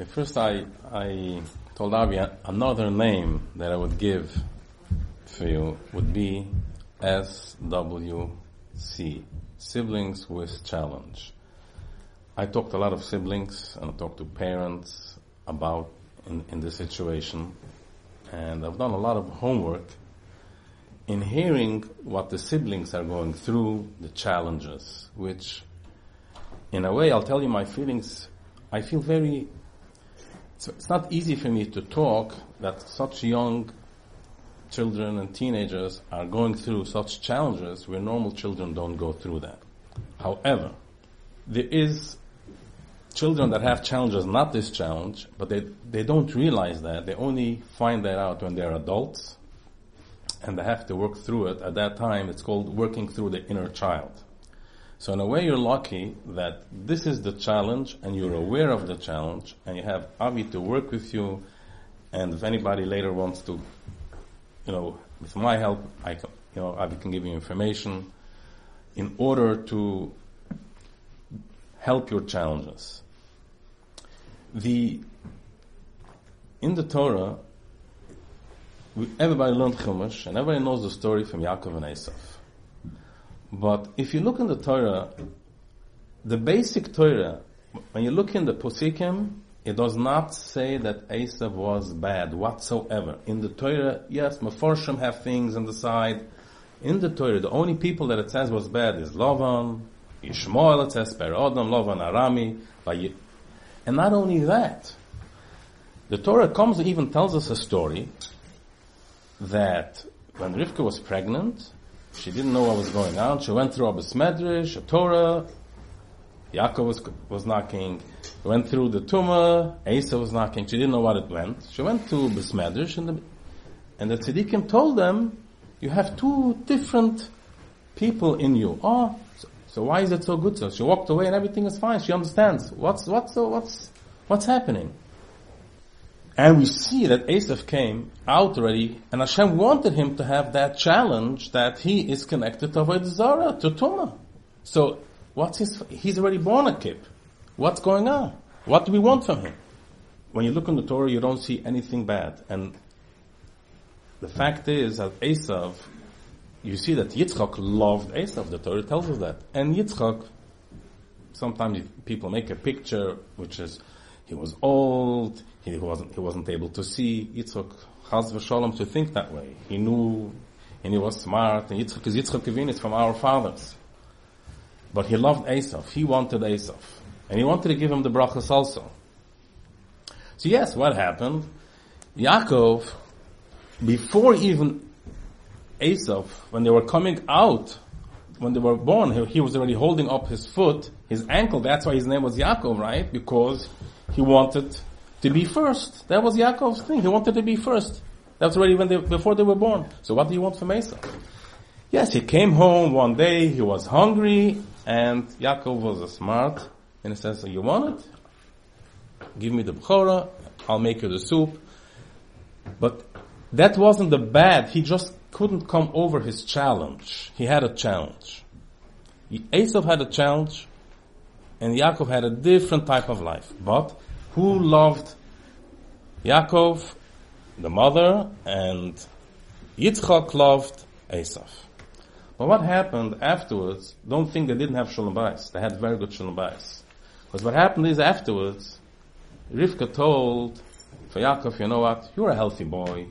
Okay, first I, I told Avi another name that I would give for you would be SWC, Siblings with Challenge. I talked a lot of siblings and I talked to parents about in, in this situation and I've done a lot of homework in hearing what the siblings are going through, the challenges, which in a way I'll tell you my feelings, I feel very so it's not easy for me to talk that such young children and teenagers are going through such challenges where normal children don't go through that. However, there is children that have challenges, not this challenge, but they, they don't realize that. They only find that out when they're adults and they have to work through it. At that time, it's called working through the inner child. So in a way, you're lucky that this is the challenge, and you're aware of the challenge, and you have Avi to work with you. And if anybody later wants to, you know, with my help, I can, you know, Avi can give you information in order to help your challenges. The in the Torah, everybody learned Chumash, and everybody knows the story from Yaakov and Esav. But if you look in the Torah, the basic Torah, when you look in the Posikim, it does not say that Esav was bad whatsoever. In the Torah, yes, Meforshim have things on the side. In the Torah, the only people that it says was bad is Lavan, Ishmael, it says Per Adam, Lavan, Arami, and not only that, the Torah comes and even tells us a story that when Rivka was pregnant, she didn't know what was going on. She went through a Medrash, a Torah. Yaakov was, was knocking. Went through the Tumah. Asa was knocking. She didn't know what it went. She went to Medrash and the, and the tzaddikim told them, you have two different people in you. Oh, so, so why is it so good? So she walked away and everything is fine. She understands. What's, what's, what's, what's happening? And we see that Esav came out already, and Hashem wanted him to have that challenge that he is connected to Avodah Zarah, to Tumah. So, what's his, he's already born a kid. What's going on? What do we want from him? When you look in the Torah, you don't see anything bad. And the fact is that Esav, you see that Yitzchak loved Esav. The Torah tells us that. And Yitzchak, sometimes people make a picture which is he was old, he wasn't, he wasn't able to see. Yitzchak, Chaz v'sholem, to think that way. He knew, and he was smart, and Yitzchak is Yitzchak is from our fathers. But he loved Esav. He wanted Esav. And he wanted to give him the brachas also. So yes, what happened? Yaakov, before even Esav, when they were coming out, when they were born, he, he was already holding up his foot, his ankle, that's why his name was Yaakov, right? Because he wanted to be first. That was Yaakov's thing. He wanted to be first. That's already when they, before they were born. So what do you want from Esau? Yes, he came home one day, he was hungry, and Yaakov was a smart, and he says, you want it? Give me the bchora, I'll make you the soup. But that wasn't the bad, he just couldn't come over his challenge. He had a challenge. Esau had a challenge, and Yaakov had a different type of life. But who loved Yaakov, the mother, and Yitzchak loved Esav. But what happened afterwards, don't think they didn't have Shalom. They had very good Shalom. Because what happened is afterwards, Rivka told for Yaakov, you know what, you're a healthy boy,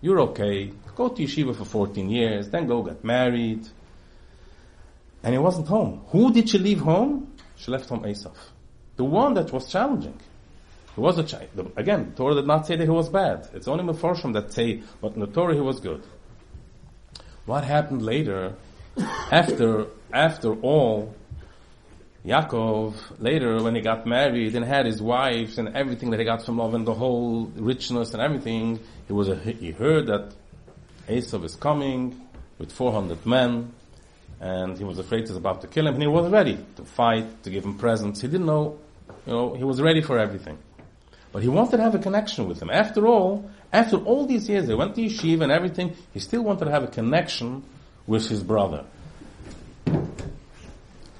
you're okay, go to yeshiva for 14 years, then go get married. And he wasn't home. Who did she leave home? She left home Esav. The one that was challenging. He was a child. Again, Torah did not say that he was bad. It's only Meforshim that say, but in the Torah he was good. What happened later, after, after all, Yaakov, later when he got married and had his wives and everything that he got from love and the whole richness and everything, he was a, he heard that Esav is coming with 400 men and he was afraid he's about to kill him, and he was ready to fight, to give him presents. He didn't know, you know, he was ready for everything. But he wanted to have a connection with him. After all, after all these years, they went to yeshiva and everything, he still wanted to have a connection with his brother.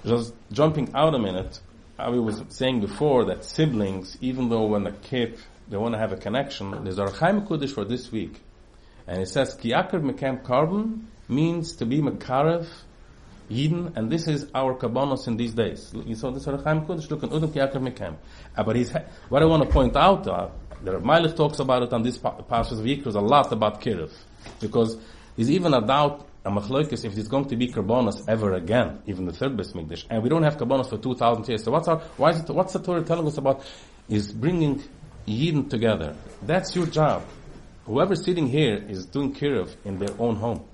Just jumping out a minute, I was saying before that siblings, even though when a kid, they want to have a connection, there's a Chaim Kudish for this week. And it says, Kiyakar Mekem Carbon means to be Mekarev Yidden, and this is our kabbanos in these days. You saw this Chaim Kudish, look at Udum Kiyakar Mekem. Uh, but he's, what I want to point out, uh, the Meilich talks about it on this Parshas of Yikros a lot about Kirov. Because there's even a doubt, a machloikis, if it's going to be karbonos ever again, even the third Beis Mikdash. And we don't have karbonos for 2,000 years. So what's our, why is it, what's the Torah telling us about? Is bringing Yidden together. That's your job. Whoever's sitting here is doing Kirov in their own home.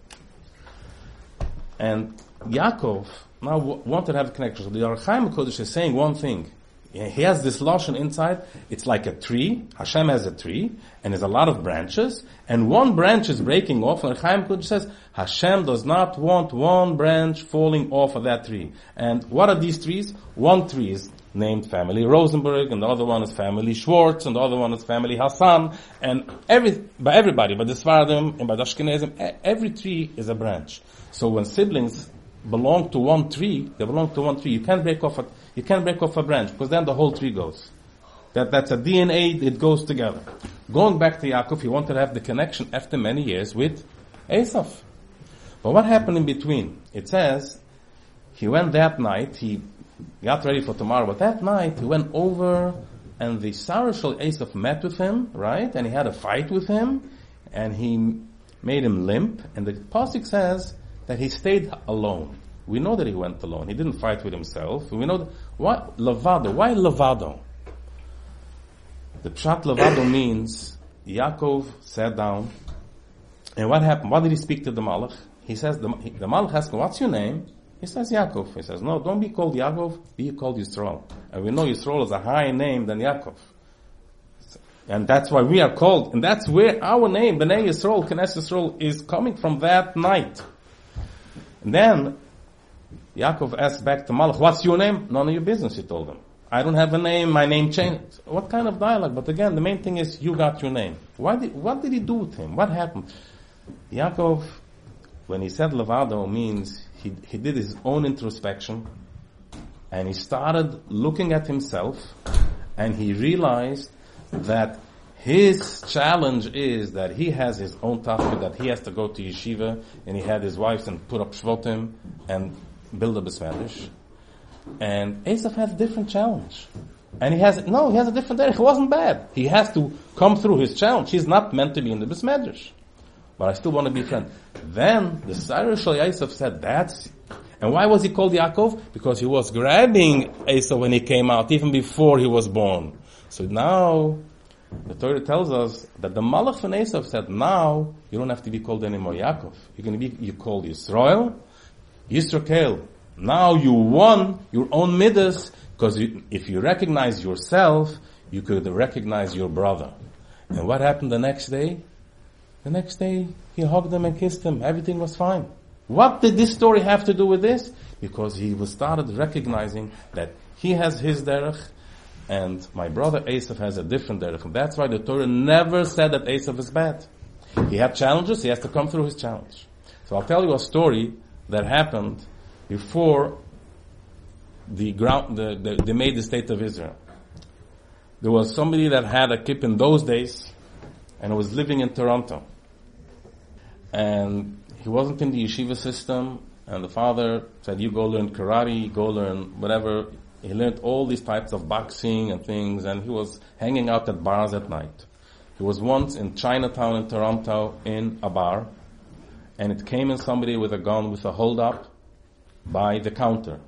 And Yaakov now wanted to have a connection. So the Archaim Kodesh is saying one thing. He has this lotion inside. It's like a tree. Hashem has a tree, and there's a lot of branches, and one branch is breaking off. And Chaim Kodesh says Hashem does not want one branch falling off of that tree. And what are these trees? One tree is named family Rosenberg, and the other one is family Schwartz, and the other one is family Hassan, and every by everybody, by the Sfardim and by the Ashkenazim, every tree is a branch. So when siblings belong to one tree, they belong to one tree. You can't break off a you can't break off a branch because then the whole tree goes. That, that's a DNA, it goes together. Going back to Yaakov, he wanted to have the connection after many years with Esav. But what happened in between? It says, he went that night, he got ready for tomorrow, but that night he went over and the Saro shel Esav met with him, right? And he had a fight with him, and he made him limp, and the Pasuk says that he stayed alone. We know that he went alone. He didn't fight with himself. We know why Lavado. Why Lavado? The pshat Lavado means Yaakov sat down, and what happened? Why did he speak to the Malach? He says the, the Malach asks him, "What's your name?" He says Yaakov. He says, "No, don't be called Yaakov. Be called Yisrael." And we know Yisrael is a higher name than Yaakov. And that's why we are called, and that's where our name, Bnei Yisrael, Knesset Yisrael, is coming from that night. And then Yaakov asked back to Malach, what's your name? None of your business, he told him. I don't have a name, my name changed. What kind of dialogue? But again, the main thing is you got your name. Why did, what did he do with him? What happened? Yaakov, when he said Levado means he, he did his own introspection and he started looking at himself and he realized that his challenge is that he has his own tafkid, that he has to go to yeshiva and he had his wives and put up shvotim and build a besmedish. And Esav has a different challenge. And he has, no, he has a different derech. It wasn't bad. He has to come through his challenge. He's not meant to be in the besmedish. But I still want to be a friend. Then the Cyrus Yosef said, that's, and why was he called Yaakov? Because he was grabbing Esau when he came out, even before he was born. So now, the Torah tells us that the Malach von Esau said, now, you don't have to be called anymore Yaakov. You're going to be, you called Israel, Yisrael, now you won your own midas, because if you recognize yourself, you could recognize your brother. And what happened the next day? The next day, he hugged him and kissed him. Everything was fine. What did this story have to do with this? Because he was started recognizing that he has his derech, and my brother Esav has a different derech. That's why the Torah never said that Esav is bad. He had challenges, he has to come through his challenge. So I'll tell you a story that happened before the ground, the, the, they made the state of Israel. There was somebody that had a kip in those days and was living in Toronto. And he wasn't in the yeshiva system and the father said, you go learn karate, go learn whatever. He learned all these types of boxing and things and he was hanging out at bars at night. He was once in Chinatown in Toronto in a bar and it came in somebody with a gun with a hold up by the counter.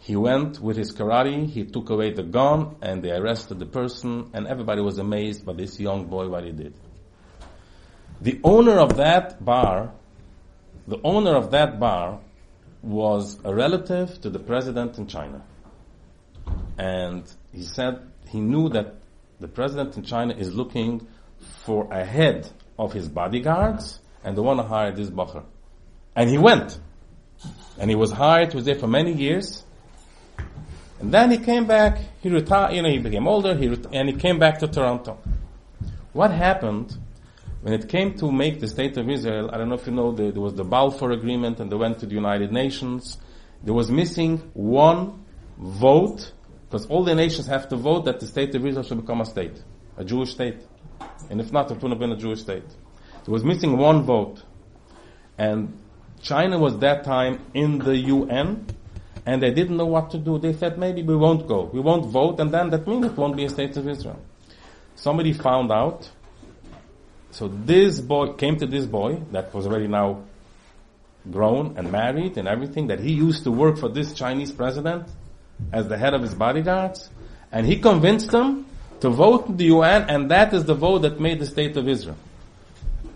He went with his karate, he took away the gun, and they arrested the person, and everybody was amazed by this young boy what he did. The owner of that bar, the owner of that bar was a relative to the president in China. And he said he knew that the president in China is looking for a head of his bodyguards and they want to hire this bacher. And he went. And he was hired, he was there for many years. And then he came back, he retired, you know, he became older, he ret- and he came back to Toronto. What happened when it came to make the state of Israel? I don't know if you know, the, there was the Balfour Agreement and they went to the United Nations. There was missing one vote Because all the nations have to vote that the state of Israel should become a state, a Jewish state. And if not, it would have been a Jewish state. There was missing one vote. And China was that time in the UN, and they didn't know what to do. They said, maybe we won't go. We won't vote, and then that means it won't be a state of Israel. Somebody found out. So this boy came to this boy that was already now grown and married and everything, that he used to work for this Chinese president as the head of his bodyguards, and he convinced them to vote in the UN, and that is the vote that made the state of Israel.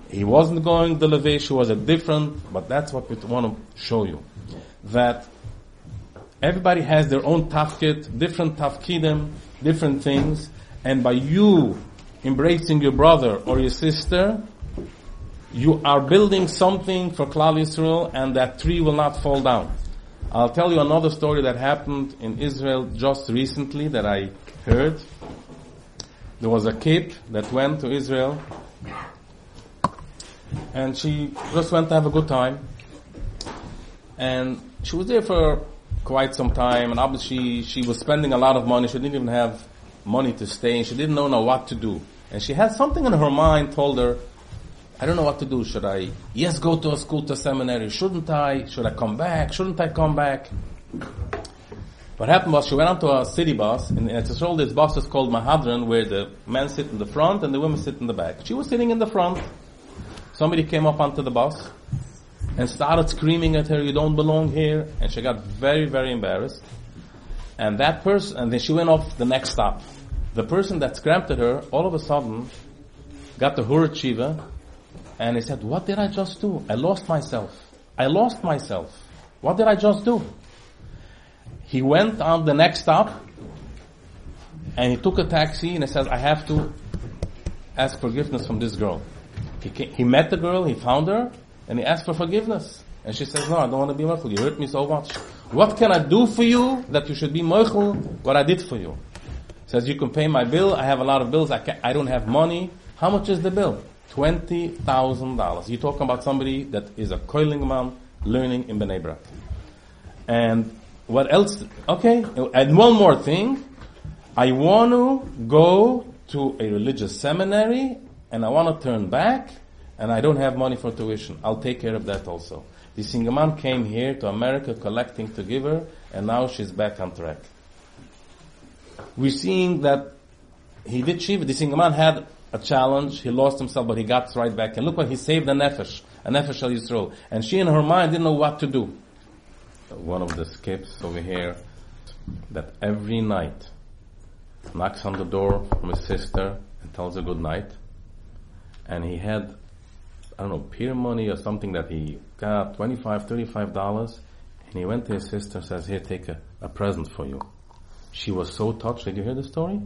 He wasn't going the Levish, he was a different, but that's what we want to show you. That everybody has their own tafkid, different tafkidim, different things, and by you embracing your brother or your sister, you are building something for Klal Yisrael and that tree will not fall down. I'll tell you another story that happened in Israel just recently that I heard. There was a kid that went to Israel and she just went to have a good time. And she was there for quite some time and obviously she was spending a lot of money. She didn't even have money to stay and she didn't know, know what to do. And she had something in her mind told her, I don't know what to do. Should I, yes, go to a school, to a seminary? Shouldn't I? Should I come back? Shouldn't I come back? What happened was she went onto a city bus, and it's all this bus is called Mehadrin, where the men sit in the front and the women sit in the back. She was sitting in the front. Somebody came up onto the bus and started screaming at her, you don't belong here. And she got very, very embarrassed. And that person, and then she went off the next stop. The person that screamed at her, all of a sudden, got the Hur Chiva, and he said, what did I just do? I lost myself. I lost myself. What did I just do? He went on the next stop and he took a taxi and he says, I have to ask forgiveness from this girl. He, came, he met the girl, he found her, and he asked for forgiveness. And she says, no, I don't want to be mochel. You hurt me so much. What can I do for you that you should be mochel what I did for you? Says, you can pay my bill. I have a lot of bills. I, can, I don't have money. How much is the bill? $20,000. You're talking about somebody that is a coiling man learning in Bnei Brak. And what else? Okay, and one more thing. I want to go to a religious seminary and I want to turn back and I don't have money for tuition. I'll take care of that also. The Singaman came here to America collecting to give her and now she's back on track. We're seeing that he did shiva. The man had a challenge. He lost himself, but he got right back. And look what he saved a nefesh, a nefesh al Yisrael. And she in her mind didn't know what to do. One of the skips over here, that every night knocks on the door from his sister and tells her good night. And he had, I don't know, peer money or something that he got, 25 $35. And he went to his sister and says, here, take a, a present for you. She was so touched. Did you hear the story?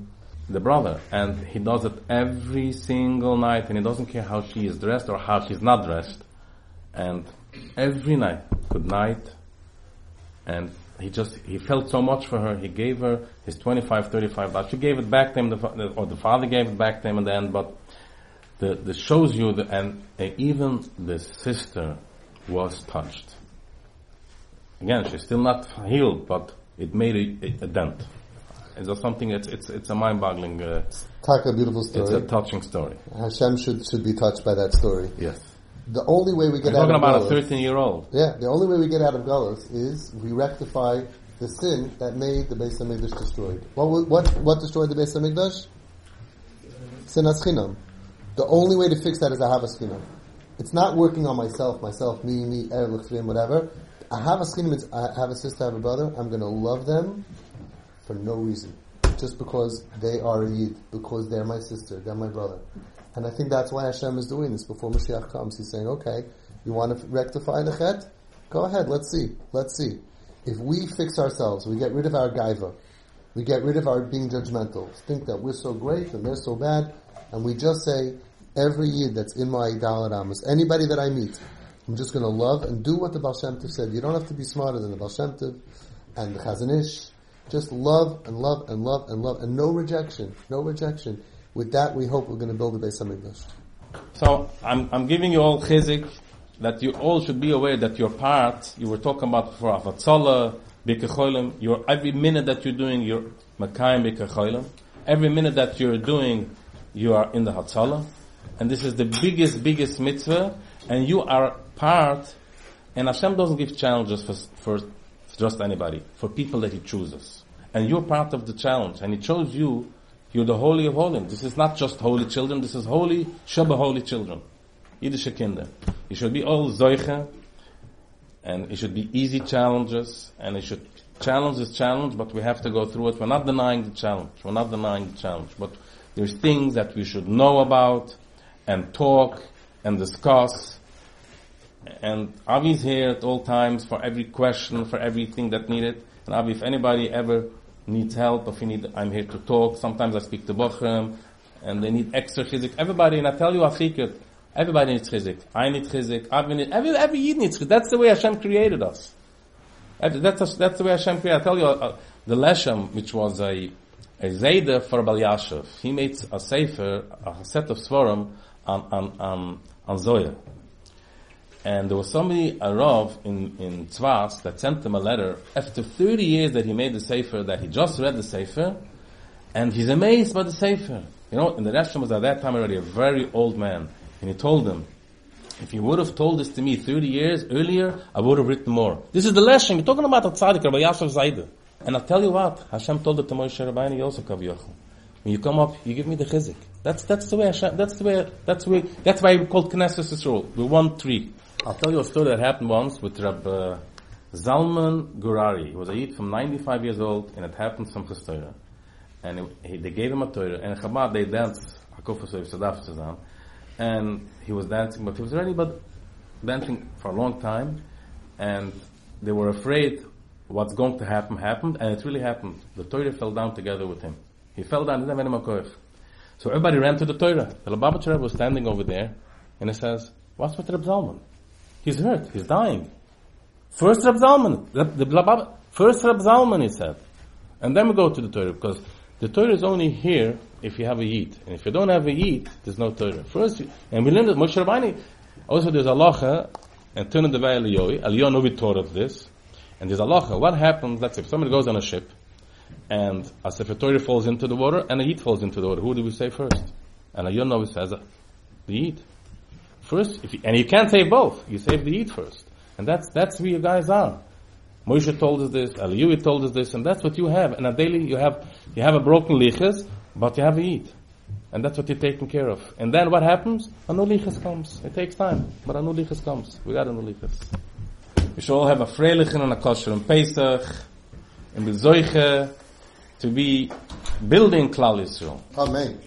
the brother, and he does it every single night, and he doesn't care how she is dressed or how she's not dressed. And every night, good night, and he just, he felt so much for her, he gave her his 25, 35 dollars. She gave it back to him, or the father gave it back to him in the end, but the, the shows you, the, and even the sister was touched. Again, she's still not healed, but it made a, a dent. Is that something? It's it's it's a mind-boggling. Uh, a beautiful story. It's a touching story. Hashem should should be touched by that story. Yes. The only way we get We're out talking of about a thirteen-year-old. yeah, the only way we get out of Galus is we rectify the sin that made the Beis Hamikdash destroyed. What what what destroyed the Beis Hamikdash? Sinas chinam. The only way to fix that is ahavas chinam. It's not working on myself, myself, me, me, erev, l'chrim, whatever. Ahavas chinam is I have a sister, I have a brother. I'm going to love them for no reason, just because they are a yid, because they're my sister, they're my brother. And I think that's why Hashem is doing this before Mashiach comes. He's saying, okay, you want to rectify the chet? Go ahead, let's see, let's see. If we fix ourselves, we get rid of our gaiva, we get rid of our being judgmental, think that we're so great and they're so bad, and we just say, every yid that's in my Dalit anybody that I meet, I'm just going to love and do what the Baal Shem Tov said. You don't have to be smarter than the Baal Shem Tov and the Chazon Ish. Just love and love and love and love and no rejection, no rejection. With that, we hope we're going to build a Beis Hamikdash. So I'm I'm giving you all chizik that you all should be aware that your part you were talking about for avatzola, bikecholim, your every minute that you're doing, you're Makayim b'kacholim. Every minute that you're doing, you are in the Hatzalah. And this is the biggest, biggest mitzvah. And you are part, and Hashem doesn't give challenges for, for just anybody, for people that He chooses. And you're part of the challenge. And He chose you, you're the holy of holies. This is not just holy children, this is holy, Shabbat holy children. Yiddish Kinder. You should be all Zoiche, and it should be easy challenges, and it should challenge is challenge, but we have to go through it. We're not denying the challenge. We're not denying the challenge, but there's things that we should know about and talk and discuss. And Avi's here at all times for every question, for everything that needed. And Avi, if anybody ever needs help, if you need, I'm here to talk. Sometimes I speak to bochurim, and they need extra chizik. Everybody, and I tell you a secret, everybody needs chizik. I need chizik. Avi need, every, every Yid needs chizik. That's the way Hashem created us. That's, that's the way Hashem created. I tell you, uh, the Leshem, which was a, a Zayda for Bal Yashav, he made a sefer, a set of Svarim on, on, on, on Zohar. And there was somebody, a Rav in, in Tzfas, that sent him a letter after 30 years that he made the Sefer, that he just read the Sefer, and he's amazed by the Sefer. You know, and the Leshem was at that time already a very old man, and he told him, if you would have told this to me 30 years earlier, I would have written more. This is the lesson. You're talking about a tzaddik, Rabbi Yasser Zayda. And I'll tell you what, Hashem told it to Moshe Rabbeinu Kaviyachim. When you come up, you give me the chizik. That's, that's the way Hashem, that's the way, that's the way, that's why we call Knesset Yisrael. We're one tree. I'll tell you a story that happened once with Rabbi uh, Zalman Gurari. He was a Yid from 95 years old, and it happened some Torah. And he, they gave him a Torah, and in Chabad they danced, Hakofas Sadaf Tzazam and he was dancing, but he was already but dancing for a long time, and they were afraid what's going to happen happened, and it really happened. The Torah fell down together with him. He fell down, didn't have any So everybody ran to the Torah. The Lubavitcher Rebbe was standing over there, and he says, what's with Reb Zalman? He's hurt, he's dying. First Reb Zalman, the, first Reb Zalman, he said. And then we go to the Torah, because the Torah is only here if you have a Yid. And if you don't have a Yid, there's no Torah. First, and we learned that Moshe Rabbeinu, also there's Allah, and turn the way Eliyoi. Eliyoi we taught of this. And there's Allah. What happens, let's say, if somebody goes on a ship, and a Sefer Torah falls into the water, and a Yid falls into the water, who do we say first? And Eliyoi know says, the Yid. First, you, and you can't save both. You save the Yid first. And that's, that's where you guys are. Moshe told us this, Eliyahu told us this, and that's what you have. And a daily, you have, you have a broken luchos, but you have to eat. And that's what you're taking care of. And then what happens? A new comes. It takes time, but a new comes. We got a new. We should all have a freilichen and a kosher and Pesach, and with Zoiche, to be building Klal Yisrael. Amen.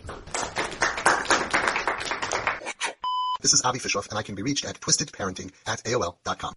This is Avi Fishoff, and I can be reached at twistedparenting at AOL.com.